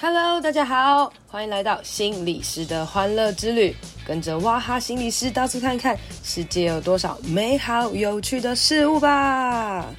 Hello，大家好，欢迎来到心理师的欢乐之旅，跟着哇哈心理师到处看看，世界有多少美好有趣的事物吧。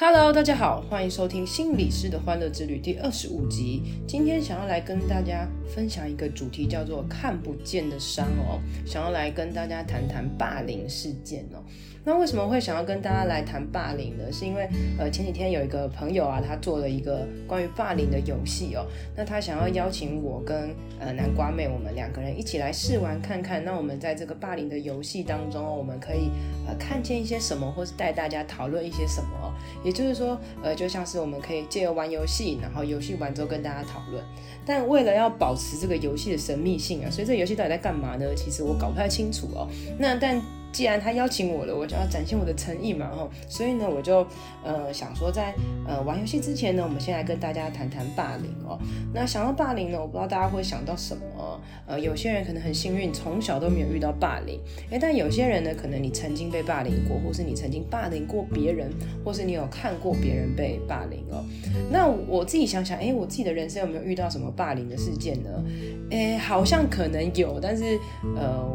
Hello，大家好，欢迎收听心理师的欢乐之旅第二十五集。今天想要来跟大家分享一个主题，叫做“看不见的伤”哦。想要来跟大家谈谈霸凌事件哦。那为什么会想要跟大家来谈霸凌呢？是因为呃前几天有一个朋友啊，他做了一个关于霸凌的游戏哦。那他想要邀请我跟呃南瓜妹，我们两个人一起来试玩看看。那我们在这个霸凌的游戏当中，我们可以呃看见一些什么，或是带大家讨论一些什么哦。也就是说，呃，就像是我们可以借由玩游戏，然后游戏完之后跟大家讨论。但为了要保持这个游戏的神秘性啊，所以这游戏到底在干嘛呢？其实我搞不太清楚哦。那但。既然他邀请我了，我就要展现我的诚意嘛，哦，所以呢，我就呃想说在，在呃玩游戏之前呢，我们先来跟大家谈谈霸凌哦。那想到霸凌呢，我不知道大家会想到什么？呃，有些人可能很幸运，从小都没有遇到霸凌，诶，但有些人呢，可能你曾经被霸凌过，或是你曾经霸凌过别人，或是你有看过别人被霸凌哦。那我自己想想，诶，我自己的人生有没有遇到什么霸凌的事件呢？诶，好像可能有，但是呃。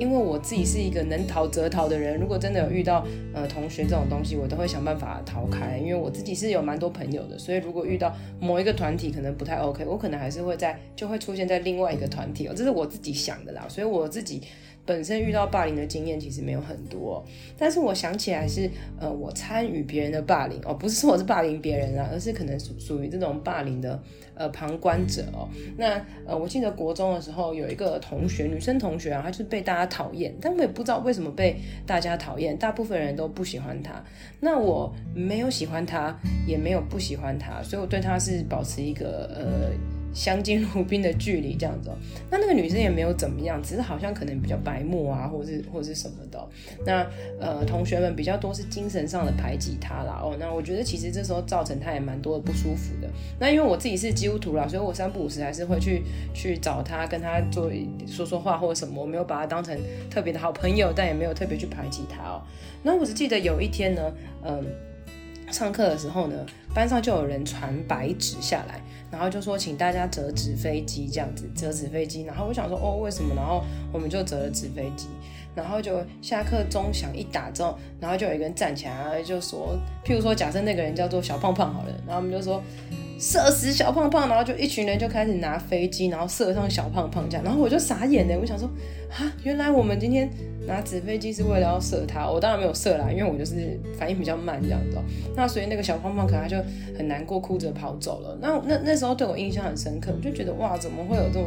因为我自己是一个能逃则逃的人，如果真的有遇到呃同学这种东西，我都会想办法逃开。因为我自己是有蛮多朋友的，所以如果遇到某一个团体可能不太 OK，我可能还是会在就会出现在另外一个团体哦，这是我自己想的啦。所以我自己。本身遇到霸凌的经验其实没有很多，但是我想起来是，呃，我参与别人的霸凌哦，不是说我是霸凌别人啊，而是可能属属于这种霸凌的呃旁观者哦。那呃，我记得国中的时候有一个同学，女生同学啊，她就是被大家讨厌，但我也不知道为什么被大家讨厌，大部分人都不喜欢她。那我没有喜欢她，也没有不喜欢她，所以我对她是保持一个呃。相敬如宾的距离这样子，哦那那个女生也没有怎么样，只是好像可能比较白目啊，或是或是什么的。那呃，同学们比较多是精神上的排挤她啦。哦，那我觉得其实这时候造成她也蛮多的不舒服的。那因为我自己是基督徒啦，所以我三不五时还是会去去找她，跟她做说说话或者什么。我没有把她当成特别的好朋友，但也没有特别去排挤她哦。那我只记得有一天呢，嗯、上课的时候呢，班上就有人传白纸下来。然后就说请大家折纸飞机这样子，折纸飞机。然后我想说哦，为什么？然后我们就折了纸飞机。然后就下课钟响一打之后，然后就有一个人站起来，就说，譬如说假设那个人叫做小胖胖好了，然后我们就说射死小胖胖，然后就一群人就开始拿飞机，然后射上小胖胖这样。然后我就傻眼了，我想说啊，原来我们今天。拿纸飞机是为了要射他，我当然没有射啦，因为我就是反应比较慢这样子。那所以那个小胖胖可能他就很难过，哭着跑走了。那那那时候对我印象很深刻，我就觉得哇，怎么会有这么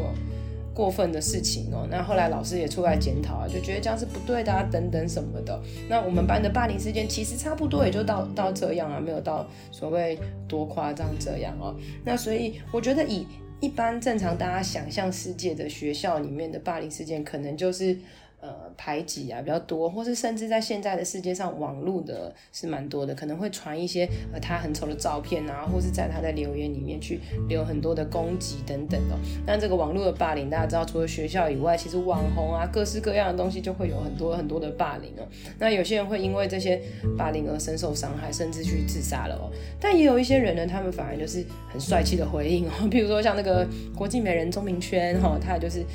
过分的事情哦？那后来老师也出来检讨啊，就觉得这样是不对的啊，等等什么的。那我们班的霸凌事件其实差不多也就到到这样啊，没有到所谓多夸张这样哦。那所以我觉得以一般正常大家想象世界的学校里面的霸凌事件，可能就是。呃，排挤啊比较多，或是甚至在现在的世界上，网络的是蛮多的，可能会传一些呃他很丑的照片啊，或是在他的留言里面去留很多的攻击等等的。那这个网络的霸凌，大家知道，除了学校以外，其实网红啊，各式各样的东西就会有很多很多的霸凌哦。那有些人会因为这些霸凌而深受伤害，甚至去自杀了哦。但也有一些人呢，他们反而就是很帅气的回应哦，比如说像那个国际美人钟明轩哈，他就是。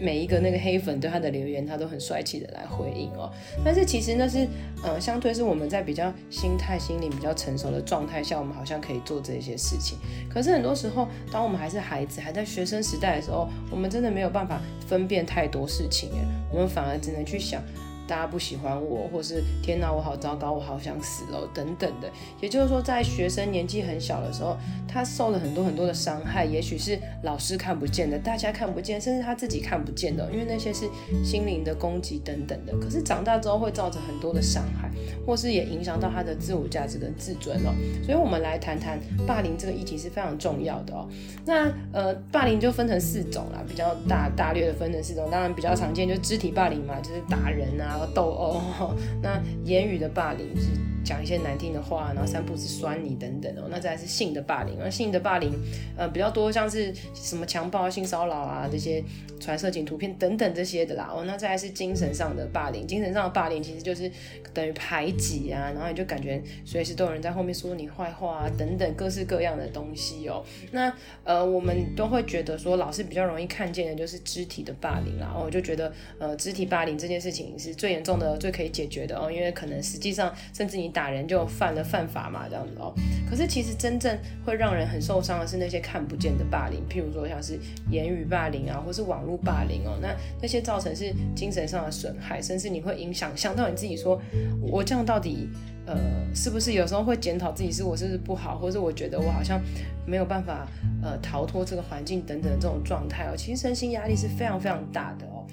每一个那个黑粉对他的留言，他都很帅气的来回应哦。但是其实那是，呃，相对是我们在比较心态、心理比较成熟的状态下，我们好像可以做这些事情。可是很多时候，当我们还是孩子，还在学生时代的时候，我们真的没有办法分辨太多事情，哎，我们反而只能去想。大家不喜欢我，或是天哪，我好糟糕，我好想死哦，等等的。也就是说，在学生年纪很小的时候，他受了很多很多的伤害，也许是老师看不见的，大家看不见，甚至他自己看不见的，因为那些是心灵的攻击等等的。可是长大之后会造成很多的伤害，或是也影响到他的自我价值跟自尊哦。所以，我们来谈谈霸凌这个议题是非常重要的哦。那呃，霸凌就分成四种啦，比较大大略的分成四种。当然，比较常见就肢体霸凌嘛，就是打人啊。然后斗殴，那言语的霸凌是讲一些难听的话，然后三不五时酸你等等哦。那再来是性的霸凌，而性的霸凌呃比较多，像是什么强暴、性骚扰啊这些传色情图片等等这些的啦哦。那再来是精神上的霸凌，精神上的霸凌其实就是等于排挤啊，然后你就感觉随时都有人在后面说你坏话啊等等各式各样的东西哦。那呃我们都会觉得说老师比较容易看见的就是肢体的霸凌啦，我就觉得呃肢体霸凌这件事情是最严重的，最可以解决的哦，因为可能实际上甚至你打人就犯了犯法嘛，这样子哦。可是其实真正会让人很受伤的是那些看不见的霸凌，譬如说像是言语霸凌啊，或是网络霸凌哦。那那些造成是精神上的损害，甚至你会影响想到你自己说，我这样到底呃是不是有时候会检讨自己是我是不是不好，或是我觉得我好像没有办法呃逃脱这个环境等等的这种状态哦。其实身心压力是非常非常大的哦。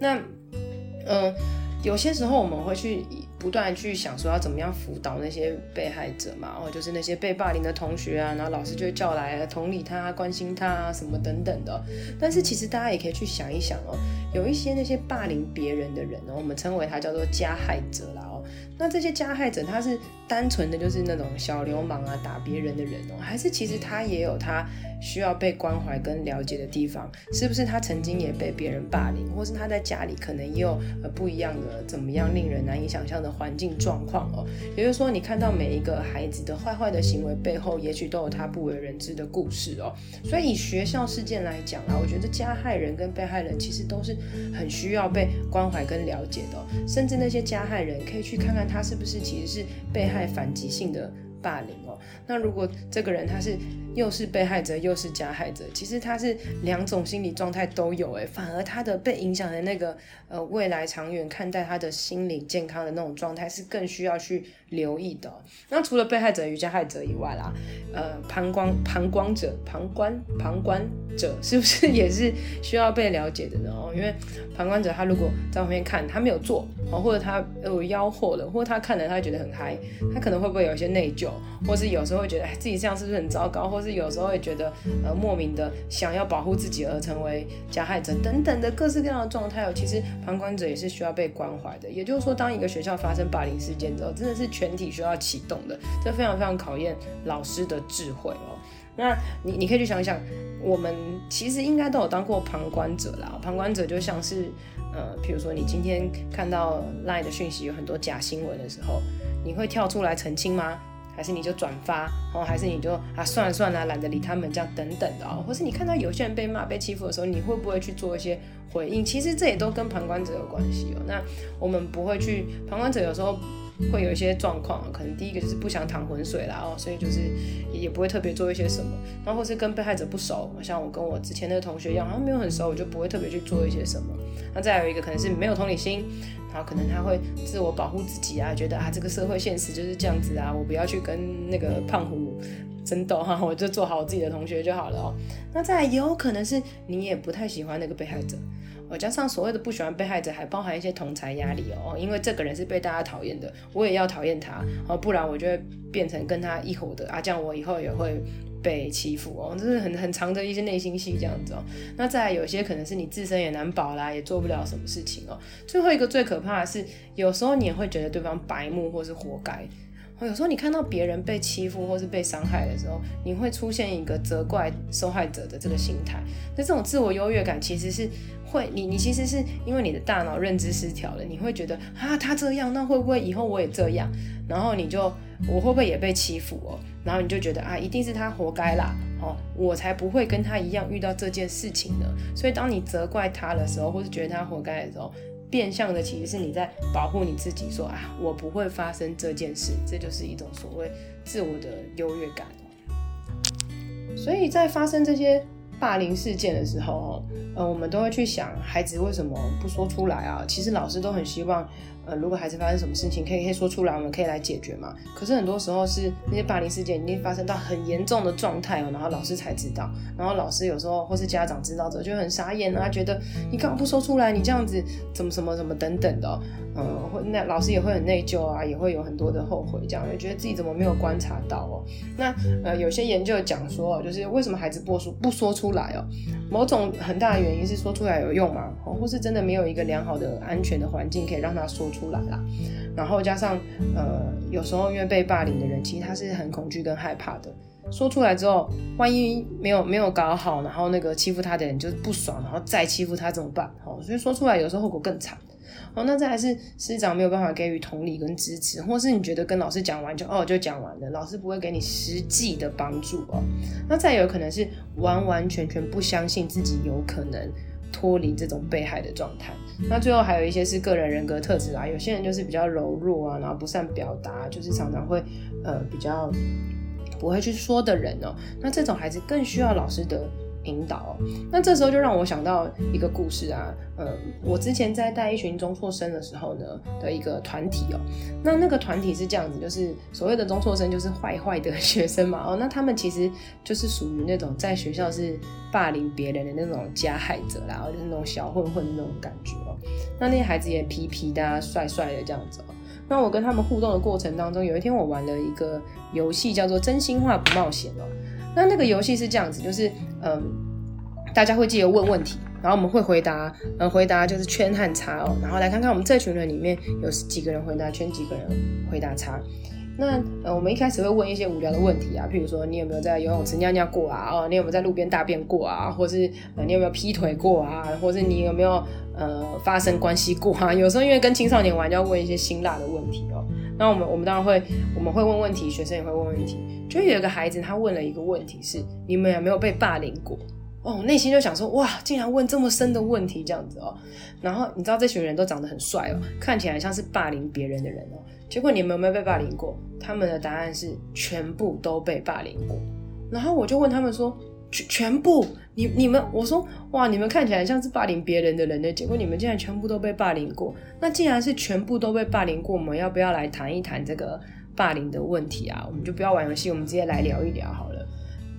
那嗯。有些时候我们会去不断去想说要怎么样辅导那些被害者嘛，哦就是那些被霸凌的同学啊，然后老师就会叫来同理他、关心他啊什么等等的。但是其实大家也可以去想一想哦，有一些那些霸凌别人的人哦，我们称为他叫做加害者啦哦那这些加害者他是单纯的就是那种小流氓啊，打别人的人哦，还是其实他也有他需要被关怀跟了解的地方，是不是他曾经也被别人霸凌，或是他在家里可能也有呃不一样的怎么样令人难以想象的环境状况哦？也就是说，你看到每一个孩子的坏坏的行为背后，也许都有他不为人知的故事哦。所以以学校事件来讲啊，我觉得加害人跟被害人其实都是很需要被关怀跟了解的哦，甚至那些加害人可以去看看他是不是其实是被害反击性的霸凌哦。那如果这个人他是又是被害者又是加害者，其实他是两种心理状态都有诶，反而他的被影响的那个呃未来长远看待他的心理健康的那种状态是更需要去留意的。那除了被害者与加害者以外啦，呃旁观旁观者旁观旁观者 是不是也是需要被了解的呢？哦，因为旁观者他如果在旁边看，他没有做哦，或者他有吆喝了，或者他看了他觉得很嗨，他可能会不会有一些内疚，或是有时候会觉得哎自己这样是不是很糟糕，或是有时候会觉得，呃，莫名的想要保护自己而成为加害者等等的各式各样的状态哦。其实旁观者也是需要被关怀的。也就是说，当一个学校发生霸凌事件之后，真的是全体需要启动的，这非常非常考验老师的智慧哦。那你你可以去想想，我们其实应该都有当过旁观者啦。旁观者就像是，呃，譬如说你今天看到 lie 的讯息有很多假新闻的时候，你会跳出来澄清吗？还是你就转发，哦，还是你就啊算了算了，懒得理他们这样等等的哦，或是你看到有些人被骂、被欺负的时候，你会不会去做一些回应？其实这也都跟旁观者有关系哦。那我们不会去，旁观者有时候会有一些状况，可能第一个就是不想淌浑水啦哦，所以就是也不会特别做一些什么，然后或是跟被害者不熟，像我跟我之前那个同学一样，好像没有很熟，我就不会特别去做一些什么。那再有一个可能是没有同理心。然后可能他会自我保护自己啊，觉得啊这个社会现实就是这样子啊，我不要去跟那个胖虎争斗哈，我就做好我自己的同学就好了哦。那再也有可能是你也不太喜欢那个被害者，哦，加上所谓的不喜欢被害者，还包含一些同侪压力哦，因为这个人是被大家讨厌的，我也要讨厌他哦，不然我就会变成跟他一伙的啊，这样我以后也会。被欺负哦，这是很很长的一些内心戏这样子哦。那再来有些可能是你自身也难保啦，也做不了什么事情哦。最后一个最可怕的是，有时候你也会觉得对方白目或是活该。有时候你看到别人被欺负或是被伤害的时候，你会出现一个责怪受害者的这个心态。那这种自我优越感其实是会，你你其实是因为你的大脑认知失调了，你会觉得啊他这样，那会不会以后我也这样？然后你就我会不会也被欺负哦？然后你就觉得啊，一定是他活该啦，哦，我才不会跟他一样遇到这件事情呢。所以当你责怪他的时候，或是觉得他活该的时候，变相的其实是你在保护你自己，说啊，我不会发生这件事，这就是一种所谓自我的优越感。所以在发生这些霸凌事件的时候，呃，我们都会去想，孩子为什么不说出来啊？其实老师都很希望。呃，如果孩子发生什么事情，可以可以说出来，我们可以来解决嘛。可是很多时候是那些霸凌事件已经发生到很严重的状态哦，然后老师才知道，然后老师有时候或是家长知道之后就很傻眼啊，觉得你干嘛不说出来？你这样子怎么什么什么等等的，嗯，会那老师也会很内疚啊，也会有很多的后悔，这样也觉得自己怎么没有观察到哦。那呃，有些研究讲说，就是为什么孩子不说不说出出来哦？某种很大的原因是说出来有用吗？哦或是真的没有一个良好的安全的环境可以让他说出出来啦。然后加上呃，有时候因为被霸凌的人，其实他是很恐惧跟害怕的。说出来之后，万一没有没有搞好，然后那个欺负他的人就是不爽，然后再欺负他怎么办？哦，所以说出来有时候后果更惨。哦，那再来是师长没有办法给予同理跟支持，或是你觉得跟老师讲完就哦就讲完了，老师不会给你实际的帮助哦。那再有可能是完完全全不相信自己有可能脱离这种被害的状态。那最后还有一些是个人人格特质啊，有些人就是比较柔弱啊，然后不善表达，就是常常会呃比较不会去说的人哦。那这种孩子更需要老师的引导，那这时候就让我想到一个故事啊，嗯，我之前在带一群中辍生的时候呢的一个团体哦，那那个团体是这样子，就是所谓的中辍生就是坏坏的 学生嘛，哦，那他们其实就是属于那种在学校是霸凌别人的那种加害者啦，就是那种小混混的那种感觉哦，那那些孩子也皮皮的、啊、帅帅的这样子哦，那我跟他们互动的过程当中，有一天我玩了一个游戏叫做真心话不冒险哦。那那个游戏是这样子，就是嗯，大家会记得问问题，然后我们会回答，嗯，回答就是圈和叉哦，然后来看看我们这群人里面有几个人回答圈，几个人回答叉。那呃，我们一开始会问一些无聊的问题啊，譬如说你有没有在游泳池尿尿过啊？哦，你有没有在路边大便过啊？或是呃，你有没有劈腿过啊？或是你有没有呃发生关系过啊？有时候因为跟青少年玩，就要问一些辛辣的问题哦。那我们我们当然会，我们会问问题，学生也会问问题。就有一个孩子，他问了一个问题是：你们有没有被霸凌过？哦，内心就想说：哇，竟然问这么深的问题，这样子哦。然后你知道这群人都长得很帅哦，看起来像是霸凌别人的人哦。结果你们有没有被霸凌过？他们的答案是全部都被霸凌过。然后我就问他们说。全全部，你你们，我说哇，你们看起来像是霸凌别人的人呢，结果你们竟然全部都被霸凌过。那既然是全部都被霸凌过，我们要不要来谈一谈这个霸凌的问题啊？我们就不要玩游戏，我们直接来聊一聊好了。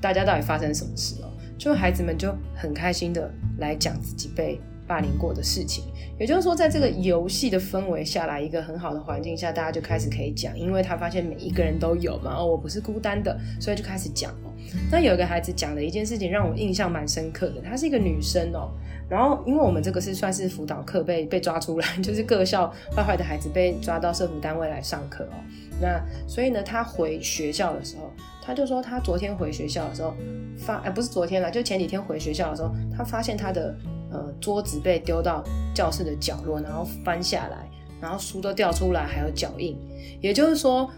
大家到底发生什么事了？就孩子们就很开心的来讲自己被霸凌过的事情。也就是说，在这个游戏的氛围下来，一个很好的环境下，大家就开始可以讲，因为他发现每一个人都有嘛，哦，我不是孤单的，所以就开始讲哦。那有一个孩子讲的一件事情让我印象蛮深刻的，她是一个女生哦。然后因为我们这个是算是辅导课被被抓出来，就是各校坏坏的孩子被抓到社福单位来上课哦。那所以呢，她回学校的时候，她就说她昨天回学校的时候发，哎，不是昨天啦，就前几天回学校的时候，她发现她的桌子被丢到教室的角落，然后翻下来，然后书都掉出来，还有脚印，也就是说。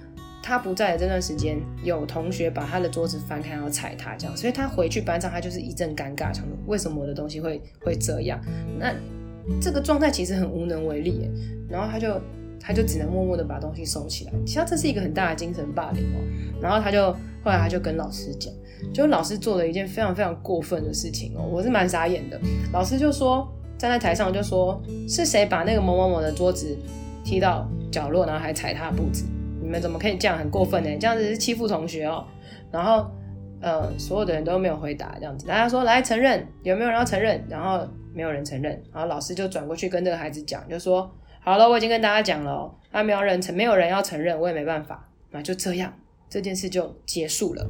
他不在的这段时间，有同学把他的桌子翻开，然后踩他，这样，所以他回去班上，他就是一阵尴尬，想为什么我的东西会会这样？那这个状态其实很无能为力，然后他就他就只能默默的把东西收起来。其实这是一个很大的精神霸凌哦。然后他就后来他就跟老师讲，就老师做了一件非常非常过分的事情哦，我是蛮傻眼的。老师就说站在台上就说是谁把那个某某某的桌子踢到角落，然后还踩他的步子？你们怎么可以这样，很过分呢？这样子是欺负同学哦。然后，呃，所有的人都没有回答，这样子，大家说来承认，有没有人要承认？然后没有人承认，然后老师就转过去跟这个孩子讲，就说好了，我已经跟大家讲了，他没有人承，没有人要承认，我也没办法，那就这样，这件事就结束了。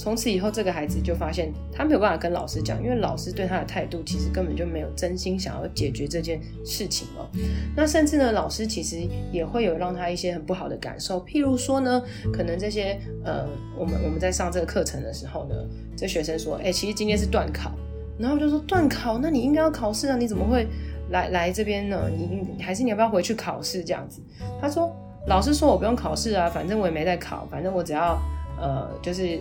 从此以后，这个孩子就发现他没有办法跟老师讲，因为老师对他的态度其实根本就没有真心想要解决这件事情哦。那甚至呢，老师其实也会有让他一些很不好的感受，譬如说呢，可能这些呃，我们我们在上这个课程的时候呢，这学生说，哎，其实今天是段考，然后就说段考，那你应该要考试啊，你怎么会来来这边呢？你还是你要不要回去考试这样子？他说，老师说我不用考试啊，反正我也没在考，反正我只要呃，就是。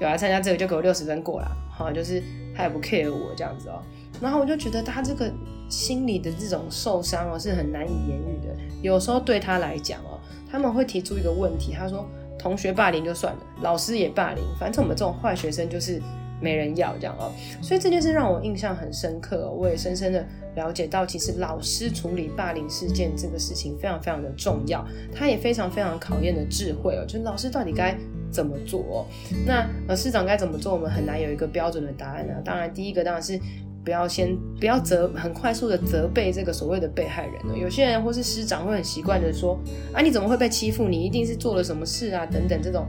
有来参加这个就给我六十分过了，好，就是他也不 care 我这样子哦，然后我就觉得他这个心里的这种受伤哦是很难以言喻的。有时候对他来讲哦，他们会提出一个问题，他说同学霸凌就算了，老师也霸凌，反正我们这种坏学生就是。没人要这样哦，所以这件事让我印象很深刻哦。我也深深的了解到，其实老师处理霸凌事件这个事情非常非常的重要，他也非常非常考验的智慧哦。就是老师到底该怎么做？那呃，师长该怎么做？我们很难有一个标准的答案呢。当然，第一个当然是不要先不要责很快速的责备这个所谓的被害人哦。有些人或是师长会很习惯的说啊，你怎么会被欺负？你一定是做了什么事啊？等等这种。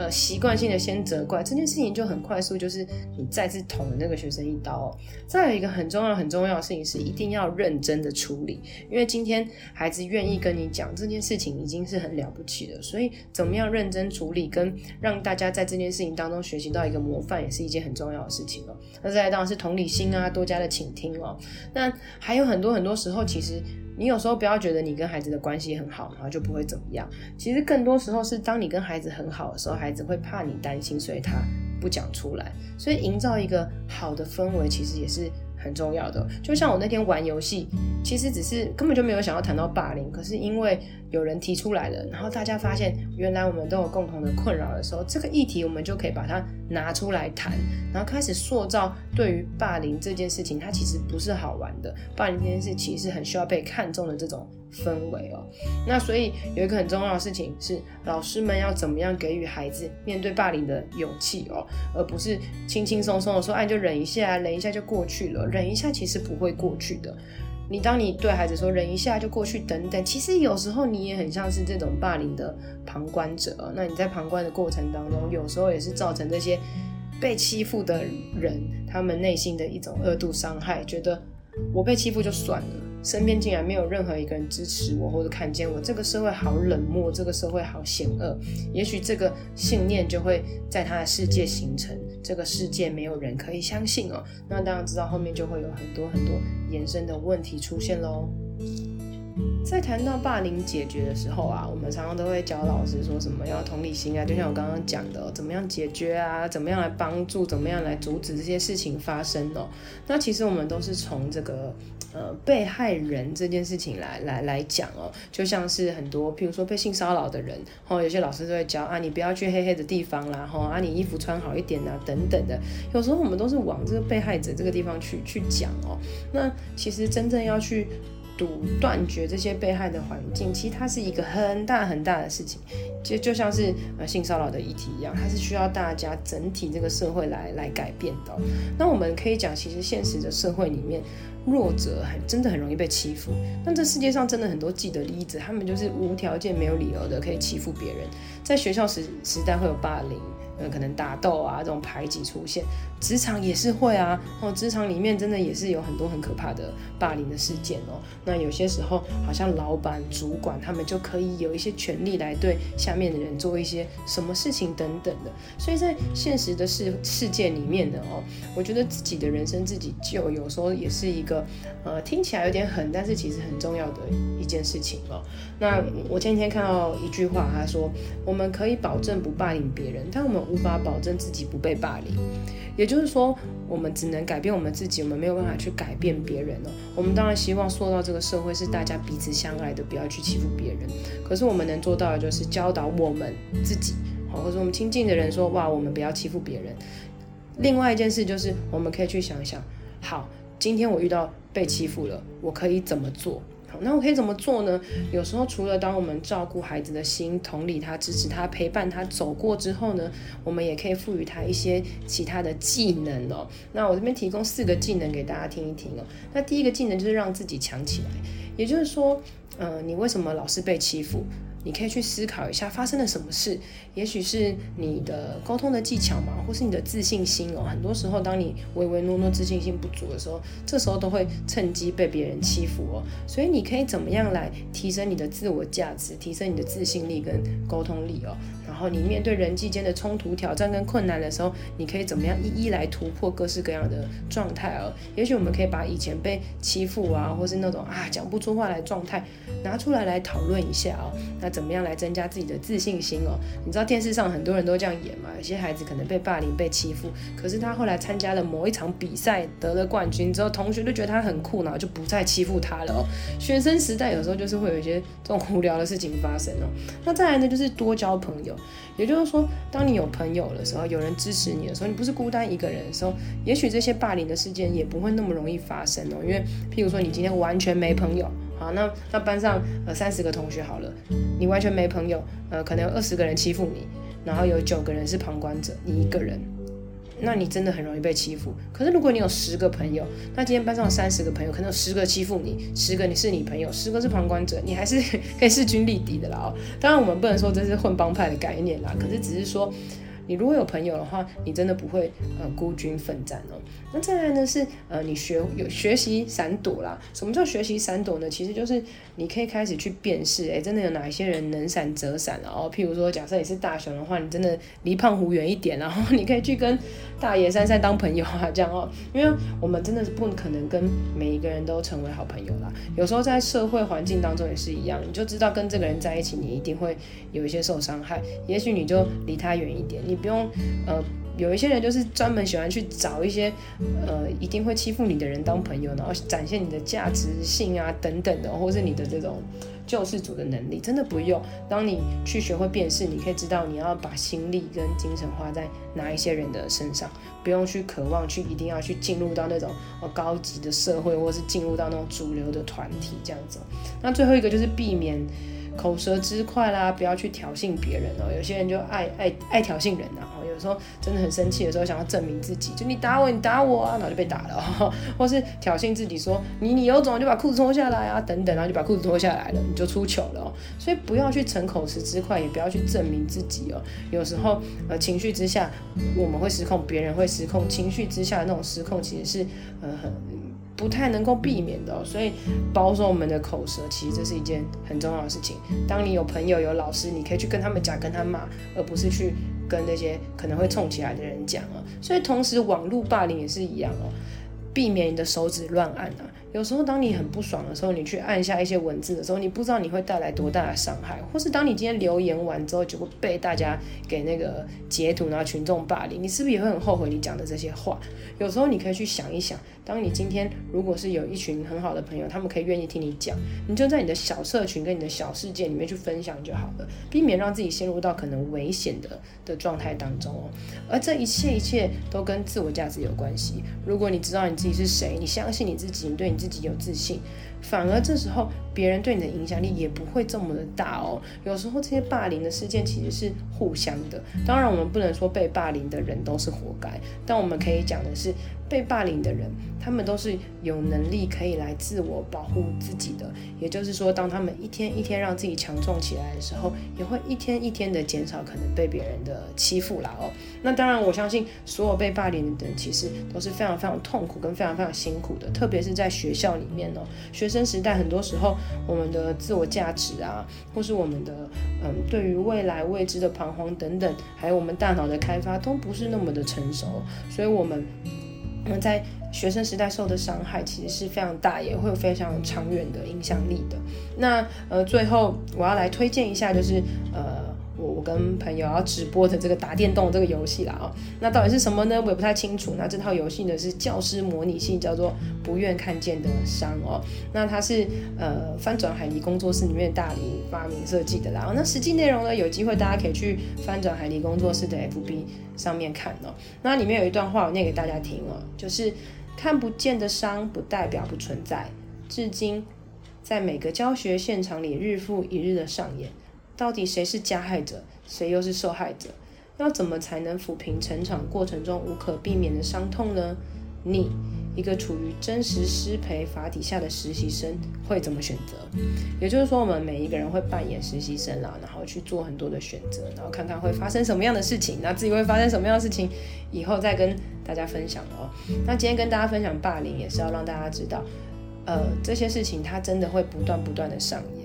呃习惯性的先责怪这件事情，就很快速，就是你再次捅了那个学生一刀哦。再有一个很重要很重要的事情是，一定要认真的处理，因为今天孩子愿意跟你讲这件事情，已经是很了不起了。所以怎么样认真处理，跟让大家在这件事情当中学习到一个模范，也是一件很重要的事情哦。那再来当然是同理心啊，多加的倾听哦。那还有很多很多时候，其实。你有时候不要觉得你跟孩子的关系很好，然后就不会怎么样。其实更多时候是当你跟孩子很好的时候，孩子会怕你担心，所以他不讲出来。所以营造一个好的氛围，其实也是。很重要的，就像我那天玩游戏，其实只是根本就没有想要谈到霸凌，可是因为有人提出来了，然后大家发现原来我们都有共同的困扰的时候，这个议题我们就可以把它拿出来谈，然后开始塑造对于霸凌这件事情，它其实不是好玩的，霸凌这件事其实很需要被看重的这种氛围哦。那所以有一个很重要的事情是，老师们要怎么样给予孩子面对霸凌的勇气哦，而不是轻轻松松的说，哎，就忍一下，忍一下就过去了。忍一下其实不会过去的。你当你对孩子说忍一下就过去，等等，其实有时候你也很像是这种霸凌的旁观者。那你在旁观的过程当中，有时候也是造成这些被欺负的人他们内心的一种二度伤害，觉得我被欺负就算了。身边竟然没有任何一个人支持我或者看见我，这个社会好冷漠，这个社会好险恶。也许这个信念就会在他的世界形成，这个世界没有人可以相信哦。那当然知道后面就会有很多很多延伸的问题出现喽。在谈到霸凌解决的时候啊，我们常常都会教老师说什么要同理心啊，就像我刚刚讲的，怎么样解决啊，怎么样来帮助，怎么样来阻止这些事情发生哦。那其实我们都是从这个呃被害人这件事情来来来讲哦，就像是很多譬如说被性骚扰的人，哦，有些老师都会教啊，你不要去黑黑的地方啦，吼啊，你衣服穿好一点啊，等等的。有时候我们都是往这个被害者这个地方去去讲哦。那其实真正要去。堵断绝这些被害的环境，其实它是一个很大很大的事情，就就像是呃性骚扰的议题一样，它是需要大家整体这个社会来来改变的。那我们可以讲，其实现实的社会里面，弱者很真的很容易被欺负。那这世界上真的很多既得利益者，他们就是无条件、没有理由的可以欺负别人。在学校时时代会有霸凌。呃，可能打斗啊，这种排挤出现，职场也是会啊，哦，职场里面真的也是有很多很可怕的霸凌的事件哦。那有些时候，好像老板、主管他们就可以有一些权利来对下面的人做一些什么事情等等的。所以在现实的世世界里面的，哦，我觉得自己的人生自己救，有时候也是一个呃听起来有点狠，但是其实很重要的一件事情哦。那我前几天看到一句话，他说：“我们可以保证不霸凌别人，但我们。”无法保证自己不被霸凌，也就是说，我们只能改变我们自己，我们没有办法去改变别人哦。我们当然希望塑造这个社会是大家彼此相爱的，不要去欺负别人。可是我们能做到的就是教导我们自己，好或者我们亲近的人说：“哇，我们不要欺负别人。”另外一件事就是，我们可以去想想，好，今天我遇到被欺负了，我可以怎么做？那我可以怎么做呢？有时候除了当我们照顾孩子的心，同理他、支持他、陪伴他走过之后呢，我们也可以赋予他一些其他的技能哦。那我这边提供四个技能给大家听一听哦。那第一个技能就是让自己强起来，也就是说，嗯，你为什么老是被欺负？你可以去思考一下发生了什么事，也许是你的沟通的技巧嘛，或是你的自信心哦。很多时候，当你唯唯诺诺、自信心不足的时候，这时候都会趁机被别人欺负哦。所以你可以怎么样来提升你的自我价值，提升你的自信力跟沟通力哦。然后你面对人际间的冲突、挑战跟困难的时候，你可以怎么样一一来突破各式各样的状态哦。也许我们可以把以前被欺负啊，或是那种啊讲不出话来状态拿出来来讨论一下哦。那怎么样来增加自己的自信心哦？你知道电视上很多人都这样演嘛？有些孩子可能被霸凌、被欺负，可是他后来参加了某一场比赛，得了冠军之后，同学都觉得他很酷，然后就不再欺负他了哦。学生时代有时候就是会有一些这种无聊的事情发生哦。那再来呢，就是多交朋友，也就是说，当你有朋友的时候，有人支持你的时候，你不是孤单一个人的时候，也许这些霸凌的事件也不会那么容易发生哦。因为譬如说，你今天完全没朋友。好，那那班上呃三十个同学好了，你完全没朋友，呃，可能有二十个人欺负你，然后有九个人是旁观者，你一个人，那你真的很容易被欺负。可是如果你有十个朋友，那今天班上有三十个朋友，可能有十个欺负你，十个你是你朋友，十个是旁观者，你还是 可以势均力敌的啦哦。当然我们不能说这是混帮派的概念啦，可是只是说。你如果有朋友的话，你真的不会呃孤军奋战哦。那再来呢是呃你学有学习闪躲啦。什么叫学习闪躲呢？其实就是你可以开始去辨识，哎，真的有哪一些人能闪则闪了哦。譬如说，假设你是大雄的话，你真的离胖虎远一点，然后你可以去跟大爷珊珊当朋友啊，这样哦。因为我们真的是不可能跟每一个人都成为好朋友啦。有时候在社会环境当中也是一样，你就知道跟这个人在一起，你一定会有一些受伤害。也许你就离他远一点，你。不用，呃，有一些人就是专门喜欢去找一些，呃，一定会欺负你的人当朋友，然后展现你的价值性啊等等的，或是你的这种救世主的能力，真的不用。当你去学会辨识，你可以知道你要把心力跟精神花在哪一些人的身上，不用去渴望去一定要去进入到那种呃高级的社会，或是进入到那种主流的团体这样子。那最后一个就是避免。口舌之快啦，不要去挑衅别人哦。有些人就爱爱爱挑衅人呐，哦，有时候真的很生气的时候，想要证明自己，就你打我，你打我啊，然后就被打了，哦，或是挑衅自己说你你有种就把裤子脱下来啊，等等，然后就把裤子脱下来了，你就出糗了哦。所以不要去逞口舌之快，也不要去证明自己哦。有时候呃情绪之下我们会失控，别人会失控，情绪之下的那种失控其实是呃很。不太能够避免的哦，所以保守我们的口舌，其实这是一件很重要的事情。当你有朋友、有老师，你可以去跟他们讲、跟他骂，而不是去跟那些可能会冲起来的人讲啊。所以同时，网络霸凌也是一样哦，避免你的手指乱按啊。有时候，当你很不爽的时候，你去按下一些文字的时候，你不知道你会带来多大的伤害，或是当你今天留言完之后，就会被大家给那个截图，然后群众霸凌，你是不是也会很后悔你讲的这些话？有时候你可以去想一想，当你今天如果是有一群很好的朋友，他们可以愿意听你讲，你就在你的小社群跟你的小世界里面去分享就好了，避免让自己陷入到可能危险的的状态当中哦。而这一切一切都跟自我价值有关系。如果你知道你自己是谁，你相信你自己，你对你自己有自信，反而这时候别人对你的影响力也不会这么的大哦。有时候这些霸凌的事件其实是互相的，当然我们不能说被霸凌的人都是活该，但我们可以讲的是。被霸凌的人，他们都是有能力可以来自我保护自己的。也就是说，当他们一天一天让自己强壮起来的时候，也会一天一天的减少可能被别人的欺负啦哦。那当然，我相信所有被霸凌的人其实都是非常非常痛苦跟非常非常辛苦的，特别是在学校里面哦。学生时代很多时候，我们的自我价值啊，或是我们的嗯对于未来未知的彷徨等等，还有我们大脑的开发都不是那么的成熟，所以我们。那在学生时代受的伤害其实是非常大，也会有非常长远的影响力的。那呃，最后我要来推荐一下，就是呃。我跟朋友要直播的这个打电动这个游戏啦啊，那到底是什么呢？我也不太清楚。那这套游戏呢是教师模拟器，叫做不愿看见的伤哦。那它是呃翻转海狸工作室里面大理发明设计的啦。那实际内容呢，有机会大家可以去翻转海狸工作室的 FB 上面看哦。那里面有一段话，我念给大家听哦，就是看不见的伤不代表不存在，至今在每个教学现场里日复一日的上演。到底谁是加害者，谁又是受害者？要怎么才能抚平成长过程中无可避免的伤痛呢？你一个处于真实失陪法底下的实习生会怎么选择？也就是说，我们每一个人会扮演实习生啦，然后去做很多的选择，然后看看会发生什么样的事情，那自己会发生什么样的事情，以后再跟大家分享哦。那今天跟大家分享霸凌，也是要让大家知道，呃，这些事情它真的会不断不断的上演。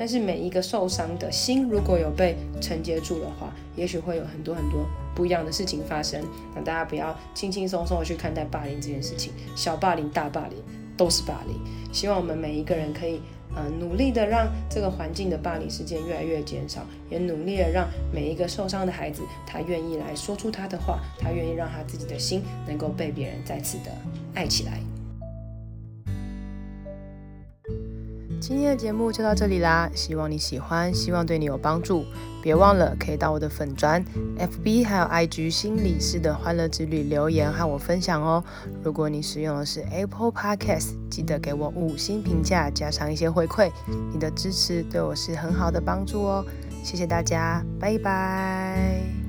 但是每一个受伤的心，如果有被承接住的话，也许会有很多很多不一样的事情发生。那大家不要轻轻松松的去看待霸凌这件事情，小霸凌、大霸凌都是霸凌。希望我们每一个人可以，呃，努力的让这个环境的霸凌事件越来越减少，也努力的让每一个受伤的孩子，他愿意来说出他的话，他愿意让他自己的心能够被别人再次的爱起来。今天的节目就到这里啦，希望你喜欢，希望对你有帮助。别忘了可以到我的粉专、FB 还有 IG 心理师的欢乐之旅留言和我分享哦。如果你使用的是 Apple Podcast，记得给我五星评价，加上一些回馈，你的支持对我是很好的帮助哦。谢谢大家，拜拜。